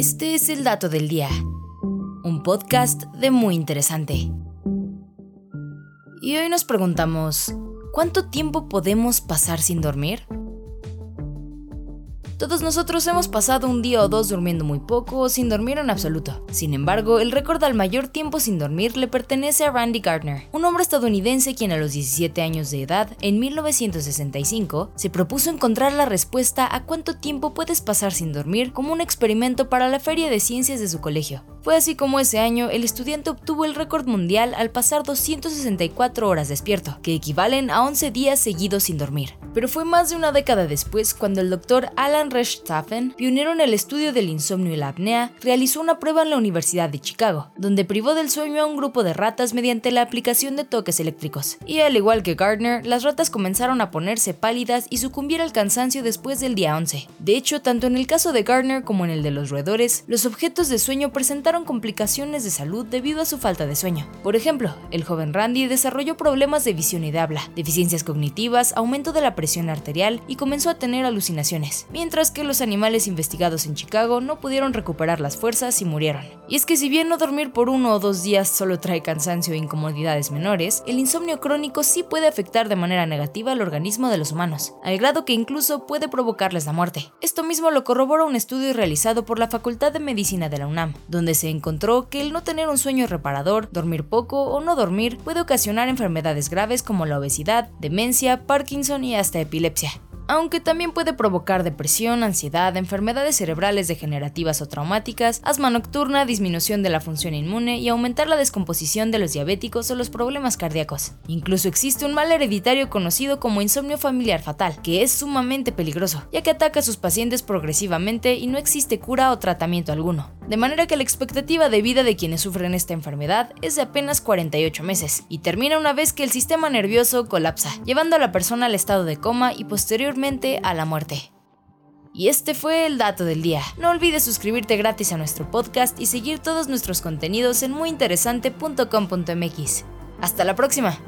Este es el dato del día, un podcast de muy interesante. Y hoy nos preguntamos, ¿cuánto tiempo podemos pasar sin dormir? Todos nosotros hemos pasado un día o dos durmiendo muy poco o sin dormir en absoluto. Sin embargo, el récord al mayor tiempo sin dormir le pertenece a Randy Gardner, un hombre estadounidense quien a los 17 años de edad, en 1965, se propuso encontrar la respuesta a cuánto tiempo puedes pasar sin dormir como un experimento para la Feria de Ciencias de su colegio. Fue así como ese año el estudiante obtuvo el récord mundial al pasar 264 horas despierto, que equivalen a 11 días seguidos sin dormir. Pero fue más de una década después cuando el doctor Alan Rechtschaffen, pionero en el estudio del insomnio y la apnea, realizó una prueba en la Universidad de Chicago, donde privó del sueño a un grupo de ratas mediante la aplicación de toques eléctricos. Y al igual que Gardner, las ratas comenzaron a ponerse pálidas y sucumbir al cansancio después del día 11. De hecho, tanto en el caso de Gardner como en el de los roedores, los objetos de sueño complicaciones de salud debido a su falta de sueño. Por ejemplo, el joven Randy desarrolló problemas de visión y de habla, deficiencias cognitivas, aumento de la presión arterial y comenzó a tener alucinaciones, mientras que los animales investigados en Chicago no pudieron recuperar las fuerzas y murieron. Y es que si bien no dormir por uno o dos días solo trae cansancio e incomodidades menores, el insomnio crónico sí puede afectar de manera negativa al organismo de los humanos, al grado que incluso puede provocarles la muerte. Esto mismo lo corrobora un estudio realizado por la Facultad de Medicina de la UNAM, donde se encontró que el no tener un sueño reparador, dormir poco o no dormir puede ocasionar enfermedades graves como la obesidad, demencia, Parkinson y hasta epilepsia aunque también puede provocar depresión, ansiedad, enfermedades cerebrales degenerativas o traumáticas, asma nocturna, disminución de la función inmune y aumentar la descomposición de los diabéticos o los problemas cardíacos. Incluso existe un mal hereditario conocido como insomnio familiar fatal, que es sumamente peligroso, ya que ataca a sus pacientes progresivamente y no existe cura o tratamiento alguno de manera que la expectativa de vida de quienes sufren esta enfermedad es de apenas 48 meses y termina una vez que el sistema nervioso colapsa, llevando a la persona al estado de coma y posteriormente a la muerte. Y este fue el dato del día. No olvides suscribirte gratis a nuestro podcast y seguir todos nuestros contenidos en muyinteresante.com.mx. Hasta la próxima.